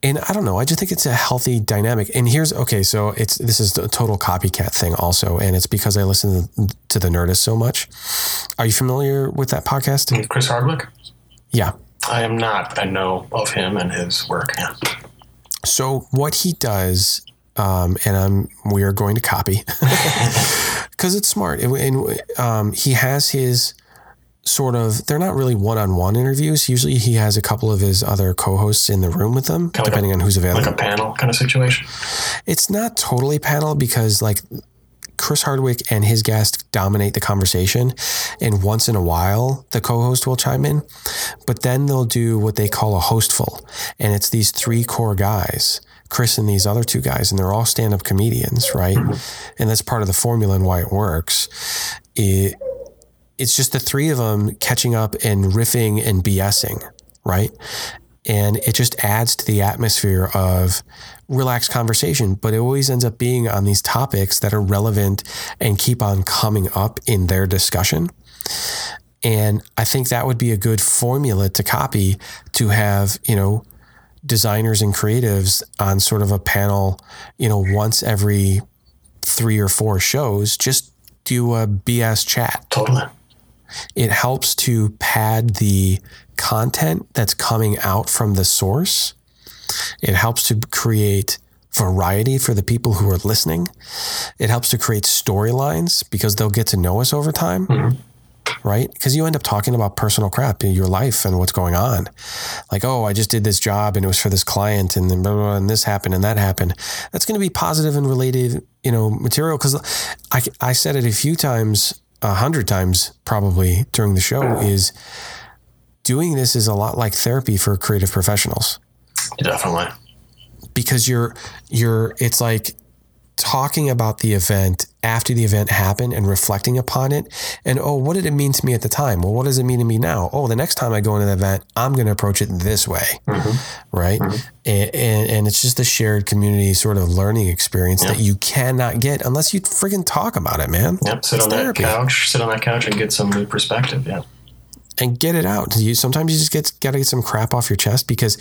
and I don't know. I just think it's a healthy dynamic. And here's okay. So it's this is a total copycat thing also, and it's because I listen to the Nerdist so much. Are you familiar with that podcast? Chris Hardwick. Yeah, I am not. I know of him and his work. Yeah. So what he does, um, and I'm we are going to copy because it's smart. And, and um, he has his sort of they're not really one-on-one interviews. Usually he has a couple of his other co-hosts in the room with them, kind depending like a, on who's available. Like a panel kind of situation. It's not totally panel because like Chris Hardwick and his guest dominate the conversation. And once in a while, the co host will chime in. But then they'll do what they call a hostful. And it's these three core guys, Chris and these other two guys, and they're all stand up comedians, right? And that's part of the formula and why it works. It, it's just the three of them catching up and riffing and BSing, right? And it just adds to the atmosphere of relaxed conversation, but it always ends up being on these topics that are relevant and keep on coming up in their discussion. And I think that would be a good formula to copy to have, you know, designers and creatives on sort of a panel, you know, once every three or four shows, just do a BS chat. Totally. It helps to pad the content that's coming out from the source. It helps to create variety for the people who are listening. It helps to create storylines because they'll get to know us over time. Mm-hmm right? Because you end up talking about personal crap in your life and what's going on. Like, oh, I just did this job and it was for this client and then blah, blah, blah, and this happened and that happened. That's going to be positive and related, you know, material. Because I, I said it a few times, a hundred times probably during the show is doing this is a lot like therapy for creative professionals. Definitely. Because you're, you're, it's like talking about the event after the event happened and reflecting upon it. And oh, what did it mean to me at the time? Well, what does it mean to me now? Oh, the next time I go into the event, I'm going to approach it this way. Mm-hmm. Right. Mm-hmm. And, and, and, it's just a shared community sort of learning experience that you cannot get unless you freaking talk about it, man. Yep. Sit it's on therapy. that couch, sit on that couch and get some new perspective. Yeah and get it out. You sometimes you just get got to get some crap off your chest because,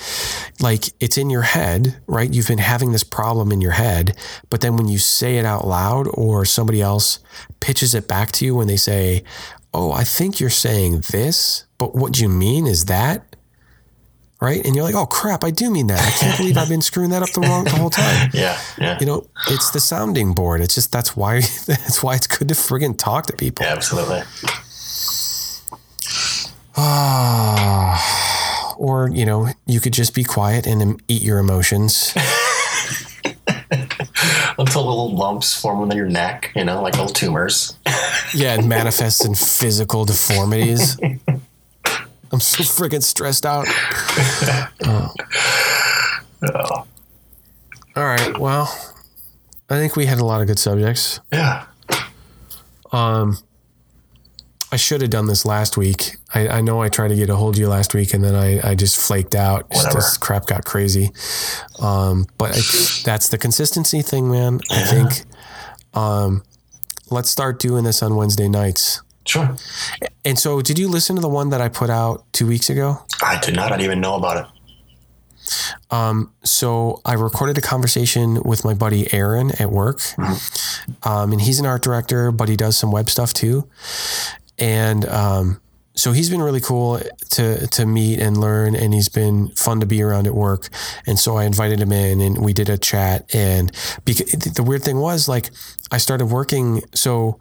like, it's in your head, right? You've been having this problem in your head, but then when you say it out loud, or somebody else pitches it back to you when they say, "Oh, I think you're saying this, but what you mean is that." Right. And you're like, oh crap, I do mean that. I can't believe I've been screwing that up the wrong the whole time. yeah. Yeah. You know, it's the sounding board. It's just that's why that's why it's good to friggin' talk to people. Yeah, absolutely. Ah, or you know, you could just be quiet and eat your emotions. Until little lumps form on your neck, you know, like little tumors. yeah, it manifests in physical deformities. I'm so freaking stressed out. Oh. oh. All right. Well, I think we had a lot of good subjects. Yeah. Um, I should have done this last week. I, I, know I tried to get a hold of you last week and then I, I just flaked out. This crap got crazy. Um, but that's the consistency thing, man. I think um, let's start doing this on Wednesday nights. Sure. And so, did you listen to the one that I put out two weeks ago? I did not. I didn't even know about it. Um, so I recorded a conversation with my buddy Aaron at work, mm-hmm. um, and he's an art director, but he does some web stuff too and um, so he's been really cool to to meet and learn, and he's been fun to be around at work. And so I invited him in, and we did a chat. And the weird thing was, like, I started working. So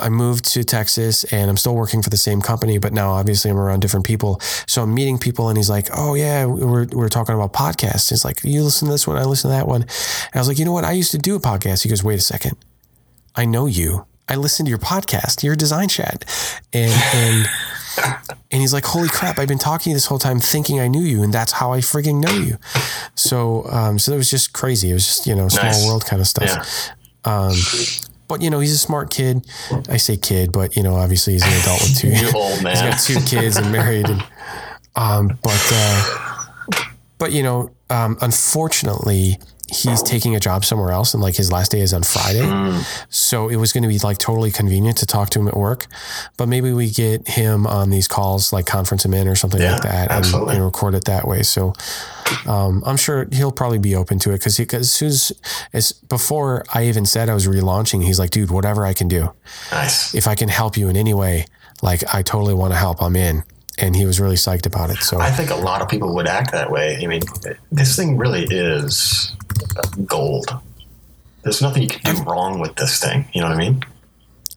I moved to Texas, and I'm still working for the same company, but now obviously I'm around different people. So I'm meeting people, and he's like, "Oh yeah, we're we're talking about podcasts." He's like, "You listen to this one, I listen to that one." And I was like, "You know what? I used to do a podcast." He goes, "Wait a second, I know you." I listened to your podcast, your design chat, and and and he's like, "Holy crap! I've been talking to you this whole time, thinking I knew you, and that's how I frigging know you." So, um, so it was just crazy. It was just you know small Nice. world kind of stuff. Um, but you know, he's a smart kid. I say kid, but you know, obviously he's an adult with two. You old He's man. got two kids and married, and um, but uh, but you know, um, unfortunately, he's taking a job somewhere else, and like his last day is on Friday. Mm. So it was going to be like totally convenient to talk to him at work, but maybe we get him on these calls, like conference him in or something Yeah, like that, and, and record it that way. So um, I'm sure he'll probably be open to it because as soon as, as before I even said I was relaunching, he's like, dude, whatever I can do, Nice. if I can help you in any way, like I totally want to help, I'm in. And he was really psyched about it. So I think a lot of people would act that way. I mean, this thing really is gold. There's nothing you can do wrong with this thing. You know what I mean?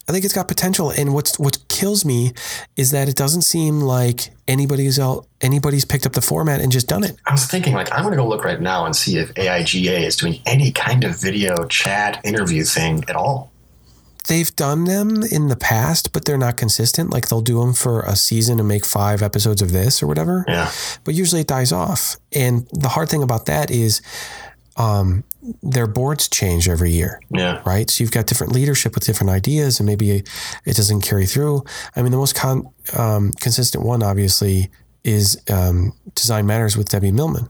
I think it's got potential. And what's what kills me is that it doesn't seem like anybody's else, anybody's picked up the format and just done it. I was thinking, like, I'm going to go look right now and see if AIGA is doing any kind of video chat interview thing at all. They've done them in the past, but they're not consistent. Like they'll do them for a season and make five episodes of this or whatever. Yeah. But usually it dies off. And the hard thing about that is um, their boards change every year. Yeah. right? So you've got different leadership with different ideas, and maybe it doesn't carry through. I mean, the most con- um, consistent one, obviously, is um, Design Matters with Debbie Millman,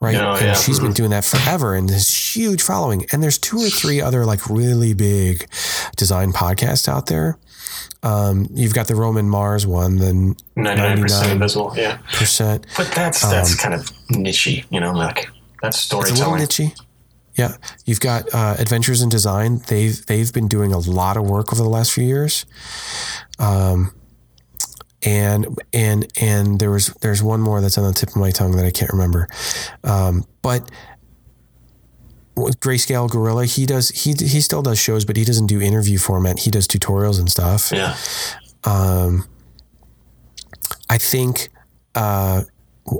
right? Oh, and yeah. she's been doing that forever, and this huge following. And there's two or three other like really big design podcasts out there. Um, you've got the Roman Mars one, the 99% 99. invisible. Yeah. percent. But that's that's kind of nichey, you know, like that's It's a little storytelling. nichey. Yeah, you've got uh, Adventures in Design. They've they've been doing a lot of work over the last few years. Um, and and and there was there's one more that's on the tip of my tongue that I can't remember. Um, but with Greyscale Gorilla, he does he he still does shows, but he doesn't do interview format. He does tutorials and stuff. Yeah. Um, I think uh,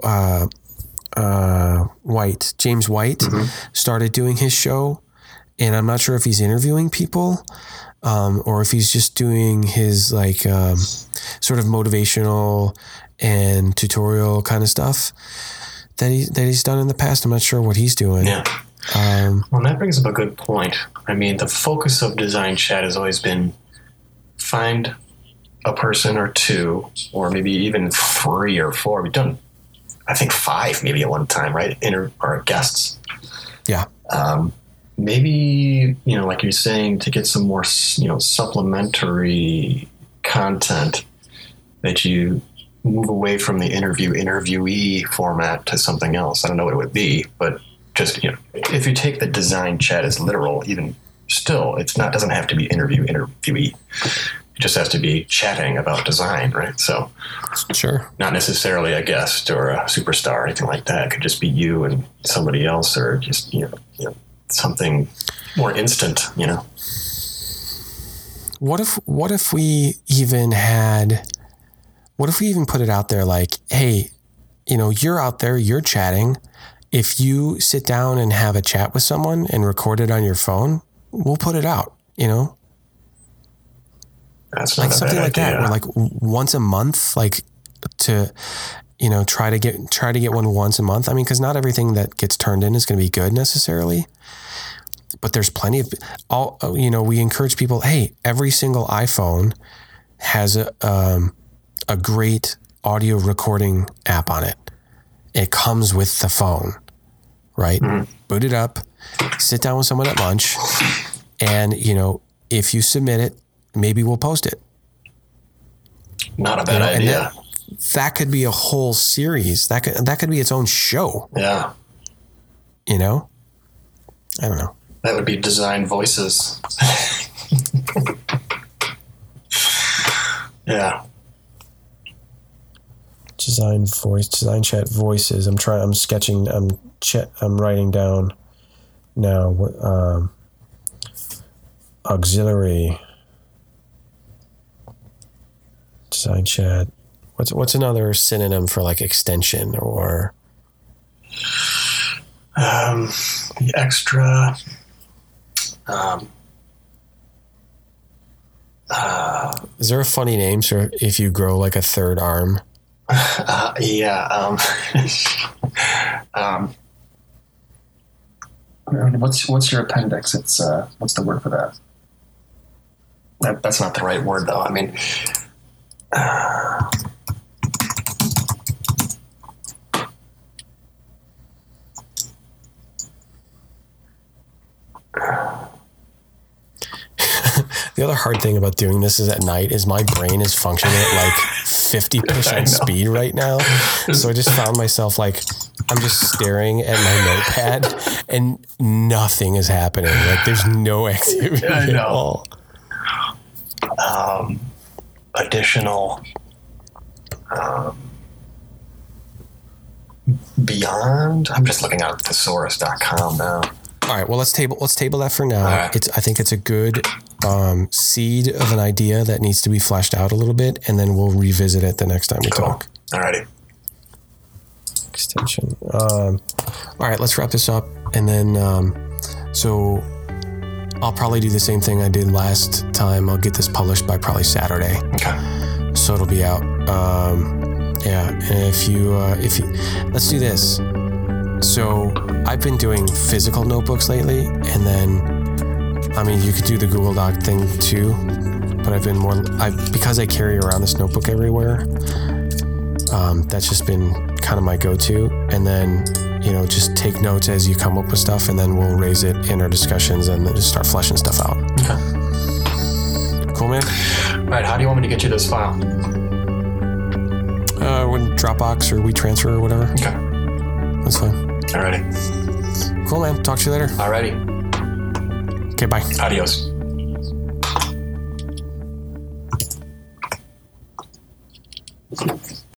uh, uh, White, James White, started doing his show, and I'm not sure if he's interviewing people um, or if he's just doing his like um, sort of motivational and tutorial kind of stuff that he that he's done in the past. I'm not sure what he's doing. Yeah. Um, Well, that brings up a good point. I mean, the focus of design chat has always been find a person or two, or maybe even three or four. We've done, I think, five maybe at one time, right? Inter or guests. yeah, Um, maybe you know, like you're saying, to get some more, you know, supplementary content that you move away from the interview interviewee format to something else. I don't know what it would be, but just you know, if you take the design chat as literal, even still, it's not doesn't have to be interview interviewee. It just has to be chatting about design, right? So sure. not necessarily a guest or a superstar or anything like that. It could just be you and somebody else, or just you know, you know something more instant. You know, What if what if we even had what if we even put it out there like, hey, you know, you're out there, you're chatting. If you sit down and have a chat with someone and record it on your phone, we'll put it out, you know? that's Like something like that, idea. where like once a month, like to you know, try to get try to get one once a month. I mean, because not everything that gets turned in is going to be good necessarily. But there's plenty of all. You know, we encourage people. Hey, every single iPhone has a um, a great audio recording app on it. It comes with the phone, right? Boot it up, sit down with someone at lunch, and you know, if you submit it, maybe we'll post it. not a bad know, and idea. that- That could be a whole series. That could that could be its own show. yeah, You know, I don't know. that would be design voices. yeah, Design voice, design chat voices. I'm trying. I'm sketching. I'm chat. I'm writing down now. What um, auxiliary design chat. What's what's another synonym for like extension or um, the extra. Um, Is there a funny name for if you grow like a third arm? Uh, yeah. Um, um, what's what's your appendix? It's uh, what's the word for that? that? That's not the right word, though. I mean, The other hard thing about doing this is at night is my brain is functioning at like 50% speed right now. So I just found myself like I'm just staring at my notepad and nothing is happening. Like there's no activity I at all. um, additional um, beyond. I'm just looking at thesaurus.com now. All right, well let's table let's table that for now. Right. It's I think it's a good um, seed of an idea that needs to be fleshed out a little bit, and then we'll revisit it the next time we Cool. talk. Alrighty. extension. Um, all right, let's wrap this up, and then um, so I'll probably do the same thing I did last time. I'll get this published by probably Saturday, Okay. so it'll be out. Um, yeah, and if you uh, if you let's do this. So I've been doing physical notebooks lately, and then I mean you could do the Google Doc thing too, but I've been more I because I carry around this notebook everywhere. Um, that's just been kind of my go-to, and then you know just take notes as you come up with stuff, and then we'll raise it in our discussions and then just start fleshing stuff out. Okay. Cool, man. All right. How do you want me to get you this file? Uh, when Dropbox or WeTransfer or whatever, Okay. that's fine. Alrighty. Cool, man. Talk to you later. Alrighty. Que bye. Adiós.